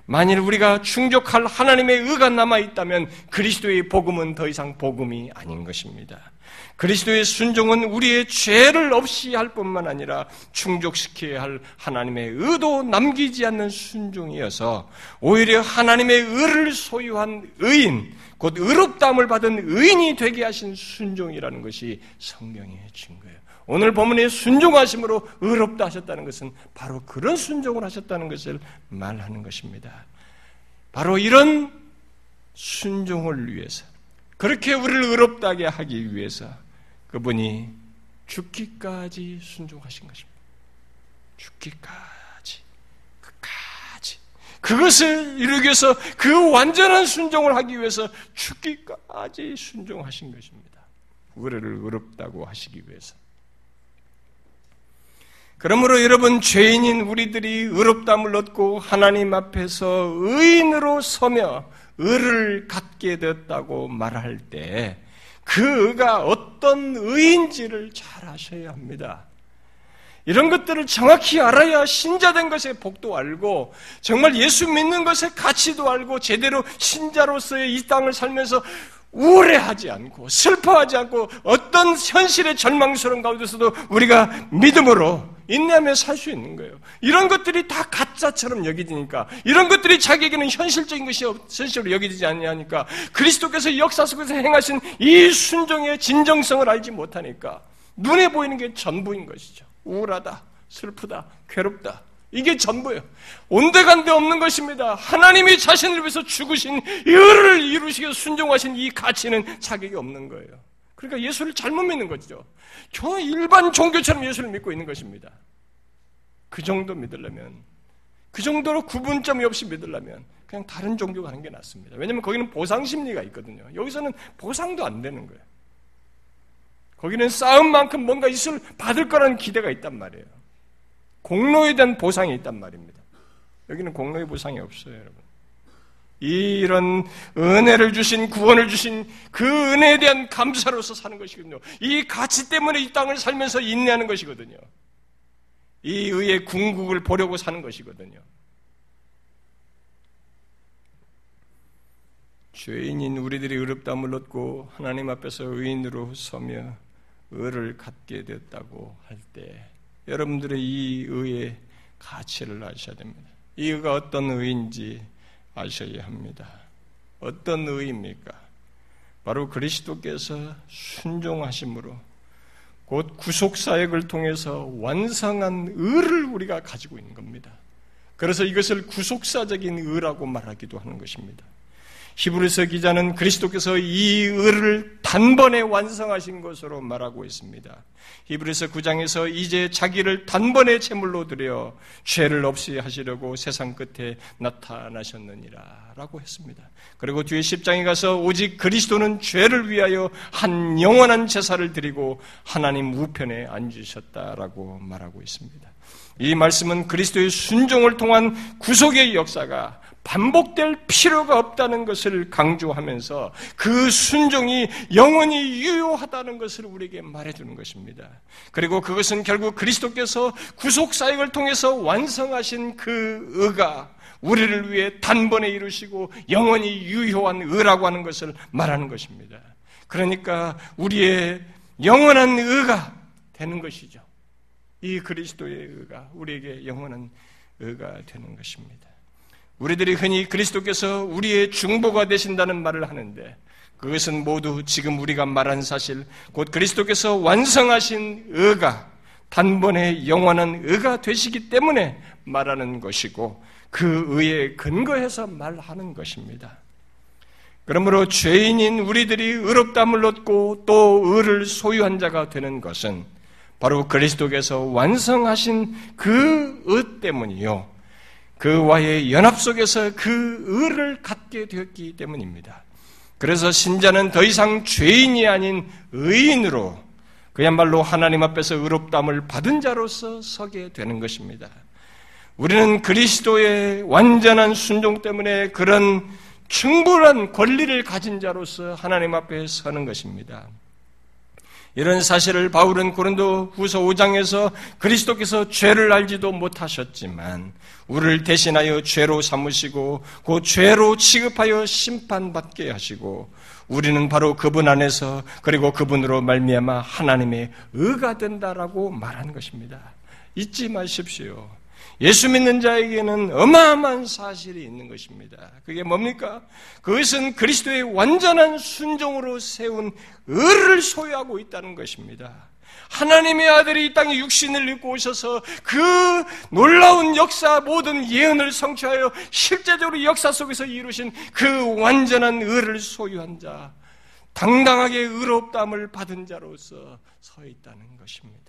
만일 우리가 충족할 하나님의 의가 남아 있다면 그리스도의 복음은 더 이상 복음이 아닌 것입니다. 그리스도의 순종은 우리의 죄를 없이 할 뿐만 아니라 충족시켜야 할 하나님의 의도 남기지 않는 순종이어서 오히려 하나님의 의를 소유한 의인, 곧 의롭다함을 받은 의인이 되게 하신 순종이라는 것이 성경의 증거예요. 오늘 본문에 순종하심으로 의롭다 하셨다는 것은 바로 그런 순종을 하셨다는 것을 말하는 것입니다. 바로 이런 순종을 위해서 그렇게 우리를 의롭다게 하기 위해서 그분이 죽기까지 순종하신 것입니다. 죽기까지, 끝까지. 그것을 이루기 위해서 그 완전한 순종을 하기 위해서 죽기까지 순종하신 것입니다. 우리를 의롭다고 하시기 위해서. 그러므로 여러분 죄인인 우리들이 의롭담을 얻고 하나님 앞에서 의인으로 서며 의를 갖게 되었다고 말할 때 그 의가 어떤 의인지를 잘 아셔야 합니다. 이런 것들을 정확히 알아야 신자된 것의 복도 알고 정말 예수 믿는 것의 가치도 알고 제대로 신자로서의 이 땅을 살면서 우울해하지 않고 슬퍼하지 않고 어떤 현실의 절망스러운 가운데서도 우리가 믿음으로 인내하며 살 수 있는 거예요. 이런 것들이 다 가짜처럼 여기지니까 이런 것들이 자기에게는 현실적인 것이 현실로 여기지지 않냐니까 그리스도께서 역사 속에서 행하신 이 순종의 진정성을 알지 못하니까 눈에 보이는 게 전부인 것이죠. 우울하다, 슬프다, 괴롭다. 이게 전부예요. 온데간데 없는 것입니다. 하나님이 자신을 위해서 죽으신 의를 이루시기 순종하신 이 가치는 자격이 없는 거예요. 그러니까 예수를 잘못 믿는 거죠. 저 일반 종교처럼 예수를 믿고 있는 것입니다. 그 정도 믿으려면, 그 정도로 구분점이 없이 믿으려면 그냥 다른 종교 가는 게 낫습니다. 왜냐하면 거기는 보상 심리가 있거든요. 여기서는 보상도 안 되는 거예요. 거기는 싸움만큼 뭔가 있을 받을 거라는 기대가 있단 말이에요. 공로에 대한 보상이 있단 말입니다. 여기는 공로의 보상이 없어요, 여러분. 이런 은혜를 주신 구원을 주신 그 은혜에 대한 감사로서 사는 것이거든요. 이 가치 때문에 이 땅을 살면서 인내하는 것이거든요. 이 의의 궁극을 보려고 사는 것이거든요. 죄인인 우리들이 의롭다함을 얻고 하나님 앞에서 의인으로 서며 의를 갖게 됐다고 할 때 여러분들의 이 의의 가치를 아셔야 됩니다. 이 의가 어떤 의인지 아셔야 합니다. 어떤 의입니까? 바로 그리스도께서 순종하심으로 곧 구속사역을 통해서 완성한 의를 우리가 가지고 있는 겁니다. 그래서 이것을 구속사적인 의라고 말하기도 하는 것입니다. 히브리서 기자는 그리스도께서 이 의를 단번에 완성하신 것으로 말하고 있습니다. 히브리서 9장에서 이제 자기를 단번에 제물로 드려 죄를 없이 하시려고 세상 끝에 나타나셨느니라 라고 했습니다. 그리고 뒤에 10장에 가서 오직 그리스도는 죄를 위하여 한 영원한 제사를 드리고 하나님 우편에 앉으셨다라고 말하고 있습니다. 이 말씀은 그리스도의 순종을 통한 구속의 역사가 반복될 필요가 없다는 것을 강조하면서 그 순종이 영원히 유효하다는 것을 우리에게 말해주는 것입니다. 그리고 그것은 결국 그리스도께서 구속사역을 통해서 완성하신 그 의가 우리를 위해 단번에 이루시고 영원히 유효한 의라고 하는 것을 말하는 것입니다. 그러니까 우리의 영원한 의가 되는 것이죠. 이 그리스도의 의가 우리에게 영원한 의가 되는 것입니다. 우리들이 흔히 그리스도께서 우리의 중보가 되신다는 말을 하는데 그것은 모두 지금 우리가 말한 사실, 곧 그리스도께서 완성하신 의가 단번에 영원한 의가 되시기 때문에 말하는 것이고 그 의에 근거해서 말하는 것입니다. 그러므로 죄인인 우리들이 의롭담을 얻고 또 의를 소유한 자가 되는 것은 바로 그리스도께서 완성하신 그 의 때문이요. 그와의 연합 속에서 그 의를 갖게 되었기 때문입니다. 그래서 신자는 더 이상 죄인이 아닌 의인으로 그야말로 하나님 앞에서 의롭담을 받은 자로서 서게 되는 것입니다. 우리는 그리스도의 완전한 순종 때문에 그런 충분한 권리를 가진 자로서 하나님 앞에 서는 것입니다. 이런 사실을 바울은 고린도 후서 5장에서 그리스도께서 죄를 알지도 못하셨지만 우리를 대신하여 죄로 삼으시고 그 죄로 취급하여 심판받게 하시고 우리는 바로 그분 안에서 그리고 그분으로 말미암아 하나님의 의가 된다라고 말하는 것입니다. 잊지 마십시오. 예수 믿는 자에게는 어마어마한 사실이 있는 것입니다. 그게 뭡니까? 그것은 그리스도의 완전한 순종으로 세운 의를 소유하고 있다는 것입니다. 하나님의 아들이 이 땅에 육신을 입고 오셔서 그 놀라운 역사 모든 예언을 성취하여 실제적으로 역사 속에서 이루신 그 완전한 의를 소유한 자, 당당하게 의롭담을 받은 자로서 서 있다는 것입니다.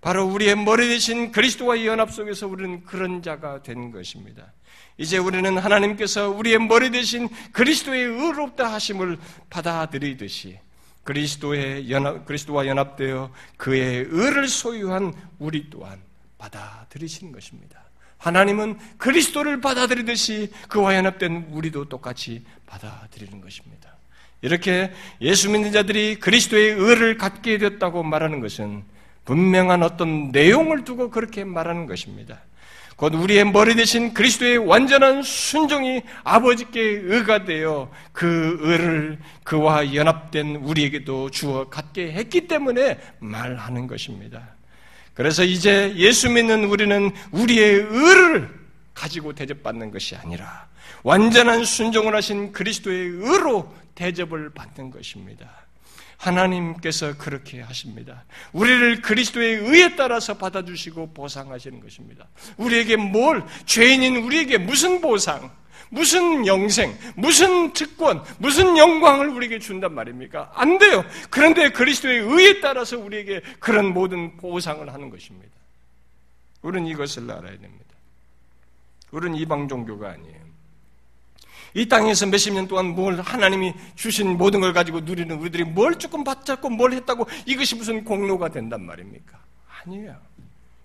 바로 우리의 머리 대신 그리스도와의 연합 속에서 우리는 그런 자가 된 것입니다. 이제 우리는 하나님께서 우리의 머리 대신 그리스도의 의롭다 하심을 받아들이듯이 그리스도의 연합, 그리스도와 연합되어 그의 의를 소유한 우리 또한 받아들이시는 것입니다. 하나님은 그리스도를 받아들이듯이 그와 연합된 우리도 똑같이 받아들이는 것입니다. 이렇게 예수 믿는 자들이 그리스도의 의를 갖게 됐다고 말하는 것은 분명한 어떤 내용을 두고 그렇게 말하는 것입니다. 곧 우리의 머리 대신 그리스도의 완전한 순종이 아버지께 의가 되어 그 의를 그와 연합된 우리에게도 주어 갖게 했기 때문에 말하는 것입니다. 그래서 이제 예수 믿는 우리는 우리의 의를 가지고 대접받는 것이 아니라 완전한 순종을 하신 그리스도의 의로 대접을 받는 것입니다. 하나님께서 그렇게 하십니다. 우리를 그리스도의 의에 따라서 받아주시고 보상하시는 것입니다. 우리에게 뭘, 죄인인 우리에게 무슨 보상, 무슨 영생, 무슨 특권, 무슨 영광을 우리에게 준단 말입니까? 안 돼요. 그런데 그리스도의 의에 따라서 우리에게 그런 모든 보상을 하는 것입니다. 우리는 이것을 알아야 됩니다. 우리는 이방 종교가 아니에요. 이 땅에서 몇십 년 동안 뭘 하나님이 주신 모든 걸 가지고 누리는 우리들이 뭘 조금 받잡고 뭘 했다고 이것이 무슨 공로가 된단 말입니까? 아니에요.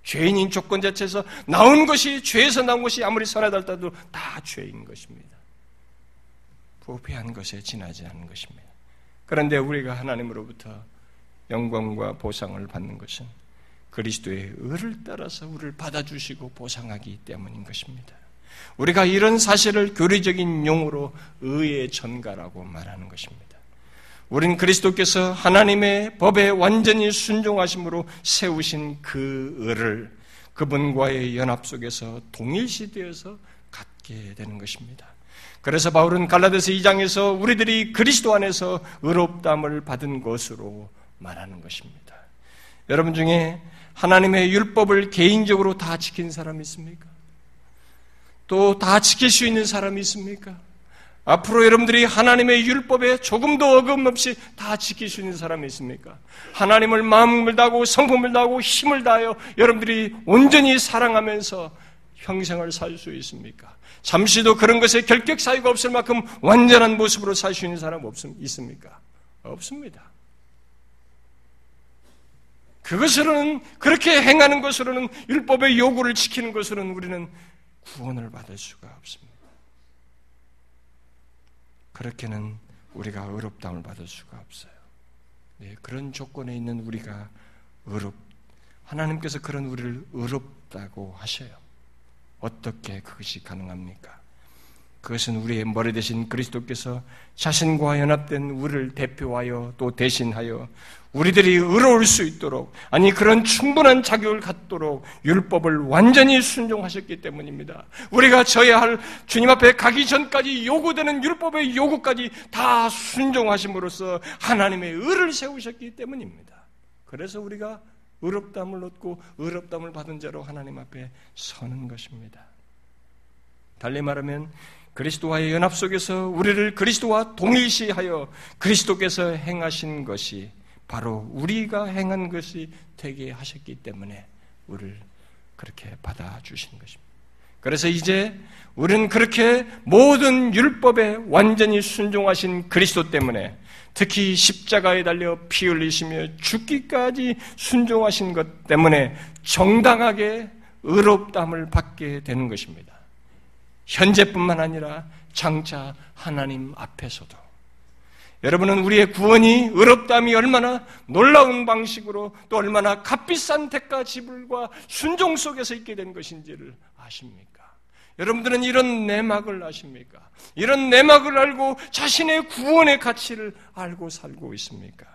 죄인인 조건 자체에서 나온 것이 죄에서 나온 것이 아무리 할지라도 다 죄인 것입니다. 부패한 것에 지나지 않은 것입니다. 그런데 우리가 하나님으로부터 영광과 보상을 받는 것은 그리스도의 의를 따라서 우리를 받아주시고 보상하기 때문인 것입니다. 우리가 이런 사실을 교리적인 용어로 의의 전가라고 말하는 것입니다. 우리는 그리스도께서 하나님의 법에 완전히 순종하심으로 세우신 그 의를 그분과의 연합 속에서 동일시되어서 갖게 되는 것입니다. 그래서 바울은 갈라데스 2장에서 우리들이 그리스도 안에서 의롭담을 받은 것으로 말하는 것입니다. 여러분 중에 하나님의 율법을 개인적으로 다 지킨 사람이 있습니까? 또 다 지킬 수 있는 사람이 있습니까? 앞으로 여러분들이 하나님의 율법에 조금도 어금 없이 다 지킬 수 있는 사람이 있습니까? 하나님을 마음을 다하고 성품을 다하고 힘을 다하여 여러분들이 온전히 사랑하면서 평생을 살 수 있습니까? 잠시도 그런 것에 결격 사유가 없을 만큼 완전한 모습으로 살 수 있는 사람 없, 있습니까? 없습니다. 그것으로는, 그렇게 행하는 것으로는, 율법의 요구를 지키는 것으로는 우리는 구원을 받을 수가 없습니다. 그렇게는 우리가 의롭다함을 받을 수가 없어요. 네, 그런 조건에 있는 우리가 의롭, 하나님께서 그런 우리를 의롭다고 하셔요. 어떻게 그것이 가능합니까? 그것은 우리의 머리 대신 그리스도께서 자신과 연합된 우리를 대표하여 또 대신하여 우리들이 의로울 수 있도록 아니 그런 충분한 자격을 갖도록 율법을 완전히 순종하셨기 때문입니다. 우리가 져야 할 주님 앞에 가기 전까지 요구되는 율법의 요구까지 다 순종하심으로써 하나님의 의를 세우셨기 때문입니다. 그래서 우리가 의롭담을 얻고 의롭담을 받은 자로 하나님 앞에 서는 것입니다. 달리 말하면 그리스도와의 연합 속에서 우리를 그리스도와 동일시하여 그리스도께서 행하신 것이 바로 우리가 행한 것이 되게 하셨기 때문에 우리를 그렇게 받아주신 것입니다. 그래서 이제 우리는 그렇게 모든 율법에 완전히 순종하신 그리스도 때문에 특히 십자가에 달려 피 흘리시며 죽기까지 순종하신 것 때문에 정당하게 의롭담을 받게 되는 것입니다. 현재뿐만 아니라 장차 하나님 앞에서도 여러분은 우리의 구원이 의롭담이 얼마나 놀라운 방식으로 또 얼마나 값비싼 대가 지불과 순종 속에서 있게 된 것인지를 아십니까? 여러분들은 이런 내막을 아십니까? 이런 내막을 알고 자신의 구원의 가치를 알고 살고 있습니까?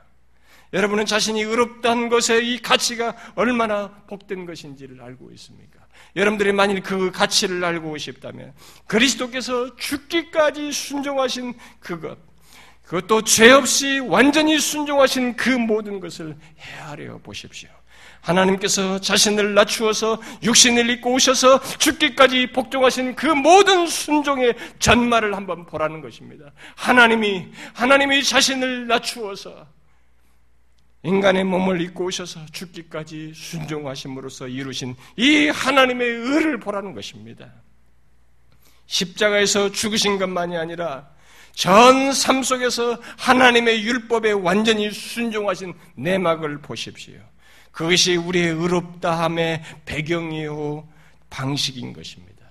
여러분은 자신이 의롭다는 것에 이 가치가 얼마나 복된 것인지를 알고 있습니까? 여러분들이 만일 그 가치를 알고 싶다면 그리스도께서 죽기까지 순종하신 그것, 그것도 죄 없이 완전히 순종하신 그 모든 것을 헤아려 보십시오. 하나님께서 자신을 낮추어서 육신을 입고 오셔서 죽기까지 복종하신 그 모든 순종의 전말을 한번 보라는 것입니다. 하나님이 하나님이 자신을 낮추어서 인간의 몸을 입고 오셔서 죽기까지 순종하심으로써 이루신 이 하나님의 의를 보라는 것입니다. 십자가에서 죽으신 것만이 아니라 전 삶 속에서 하나님의 율법에 완전히 순종하신 내막을 보십시오. 그것이 우리의 의롭다함의 배경이요 방식인 것입니다.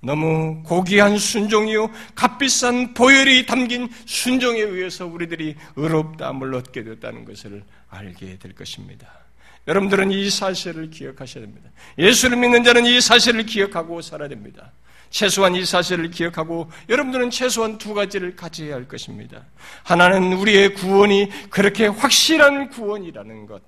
너무 고귀한 순종이요 값비싼 보혈이 담긴 순종에 의해서 우리들이 의롭다함을 얻게 됐다는 것을 알게 될 것입니다. 여러분들은 이 사실을 기억하셔야 됩니다. 예수를 믿는 자는 이 사실을 기억하고 살아야 됩니다. 최소한 이 사실을 기억하고 여러분들은 최소한 두 가지를 가져야 할 것입니다. 하나는 우리의 구원이 그렇게 확실한 구원이라는 것,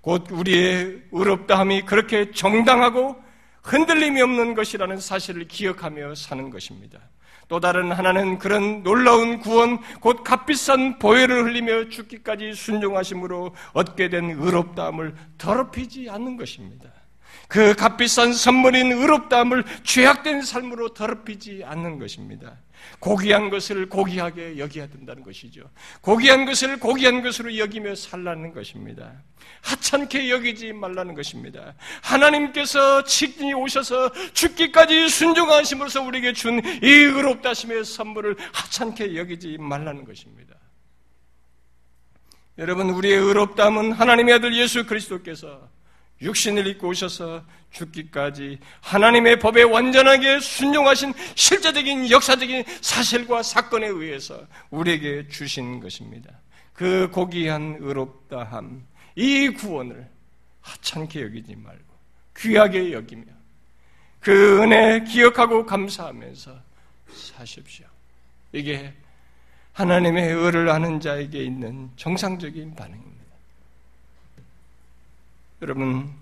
곧 우리의 의롭다함이 그렇게 정당하고 흔들림이 없는 것이라는 사실을 기억하며 사는 것입니다. 또 다른 하나는 그런 놀라운 구원, 곧 값비싼 보혈을 흘리며 죽기까지 순종하심으로 얻게 된 의롭다함을 더럽히지 않는 것입니다. 그 값비싼 선물인 의롭다함을 죄악된 삶으로 더럽히지 않는 것입니다. 고귀한 것을 고귀하게 여겨야 된다는 것이죠. 고귀한 것을 고귀한 것으로 여기며 살라는 것입니다. 하찮게 여기지 말라는 것입니다. 하나님께서 직진이 오셔서 죽기까지 순종하심으로써 우리에게 준 이 의롭다심의 선물을 하찮게 여기지 말라는 것입니다. 여러분, 우리의 의롭다함은 하나님의 아들 예수 그리스도께서 육신을 입고 오셔서 죽기까지 하나님의 법에 완전하게 순종하신 실제적인 역사적인 사실과 사건에 의해서 우리에게 주신 것입니다. 그 고귀한 의롭다함, 이 구원을 하찮게 여기지 말고 귀하게 여기며 그 은혜 기억하고 감사하면서 사십시오. 이게 하나님의 의를 아는 자에게 있는 정상적인 반응입니다. 여러분,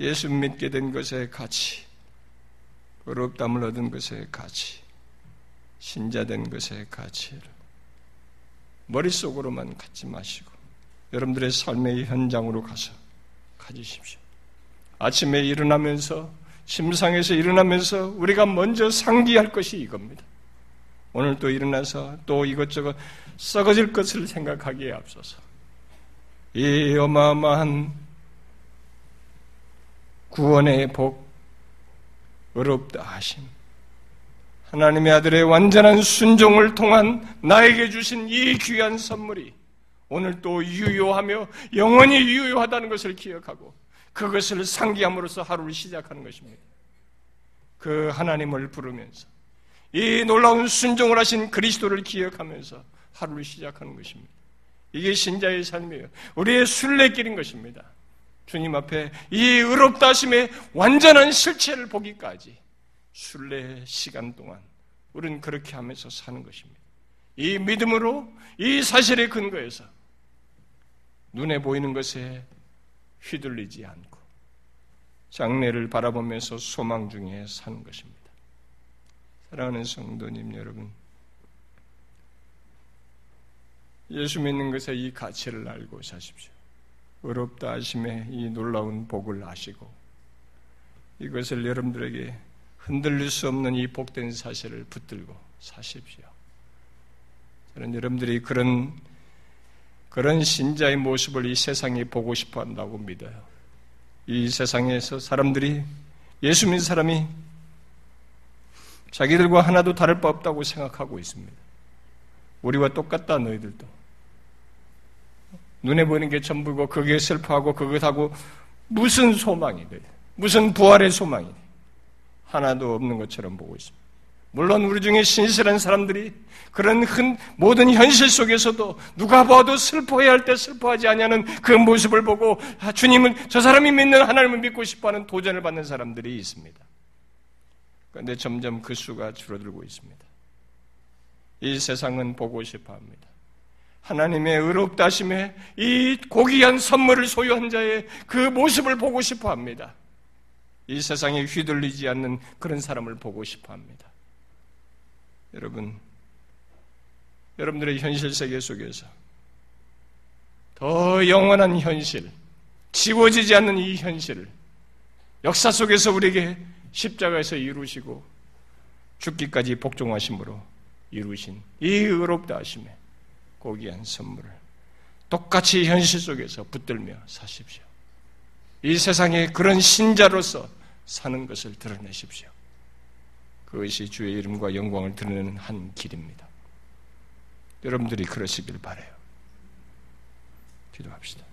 예수 믿게 된 것의 가치, 의롭담을 얻은 것의 가치, 신자된 것의 가치를 머릿속으로만 갖지 마시고 여러분들의 삶의 현장으로 가서 가지십시오. 아침에 일어나면서 심상에서 일어나면서 우리가 먼저 상기할 것이 이겁니다. 오늘 또 일어나서 또 이것저것 썩어질 것을 생각하기에 앞서서 이 어마어마한 구원의 복, 어렵다 하심, 하나님의 아들의 완전한 순종을 통한 나에게 주신 이 귀한 선물이 오늘 또 유효하며 영원히 유효하다는 것을 기억하고 그것을 상기함으로써 하루를 시작하는 것입니다. 그 하나님을 부르면서 이 놀라운 순종을 하신 그리스도를 기억하면서 하루를 시작하는 것입니다. 이게 신자의 삶이에요. 우리의 순례길인 것입니다. 주님 앞에 이 의롭다 하심의 완전한 실체를 보기까지 순례 시간 동안 우리는 그렇게 하면서 사는 것입니다. 이 믿음으로 이 사실에 근거해서 눈에 보이는 것에 휘둘리지 않고 장래를 바라보면서 소망 중에 사는 것입니다. 사랑하는 성도님 여러분, 예수 믿는 것에 이 가치를 알고 사십시오. 어렵다 하심에 이 놀라운 복을 아시고 이것을 여러분들에게 흔들릴 수 없는 이 복된 사실을 붙들고 사십시오. 저는 여러분들이 그런 그런 신자의 모습을 이 세상이 보고 싶어 한다고 믿어요. 이 세상에서 사람들이 예수 믿는 사람이 자기들과 하나도 다를 바 없다고 생각하고 있습니다. 우리와 똑같다 너희들도. 눈에 보이는 게 전부고 그게 슬퍼하고 그것하고 무슨 소망이 돼? 무슨 부활의 소망이 돼? 하나도 없는 것처럼 보고 있습니다. 물론 우리 중에 신실한 사람들이 그런 흔, 모든 현실 속에서도 누가 봐도 슬퍼해야 할 때 슬퍼하지 아니하는 그 모습을 보고 아, 주님은 저 사람이 믿는 하나님을 믿고 싶어하는 도전을 받는 사람들이 있습니다. 그런데 점점 그 수가 줄어들고 있습니다. 이 세상은 보고 싶어합니다. 하나님의 의롭다 하심에 이 고귀한 선물을 소유한 자의 그 모습을 보고 싶어 합니다. 이 세상에 휘둘리지 않는 그런 사람을 보고 싶어 합니다. 여러분, 여러분들의 현실 세계 속에서 더 영원한 현실, 지워지지 않는 이 현실을 역사 속에서 우리에게 십자가에서 이루시고 죽기까지 복종하심으로 이루신 이 의롭다 하심에 고귀한 선물을 똑같이 현실 속에서 붙들며 사십시오. 이 세상에 그런 신자로서 사는 것을 드러내십시오. 그것이 주의 이름과 영광을 드러내는 한 길입니다. 여러분들이 그러시길 바래요. 기도합시다.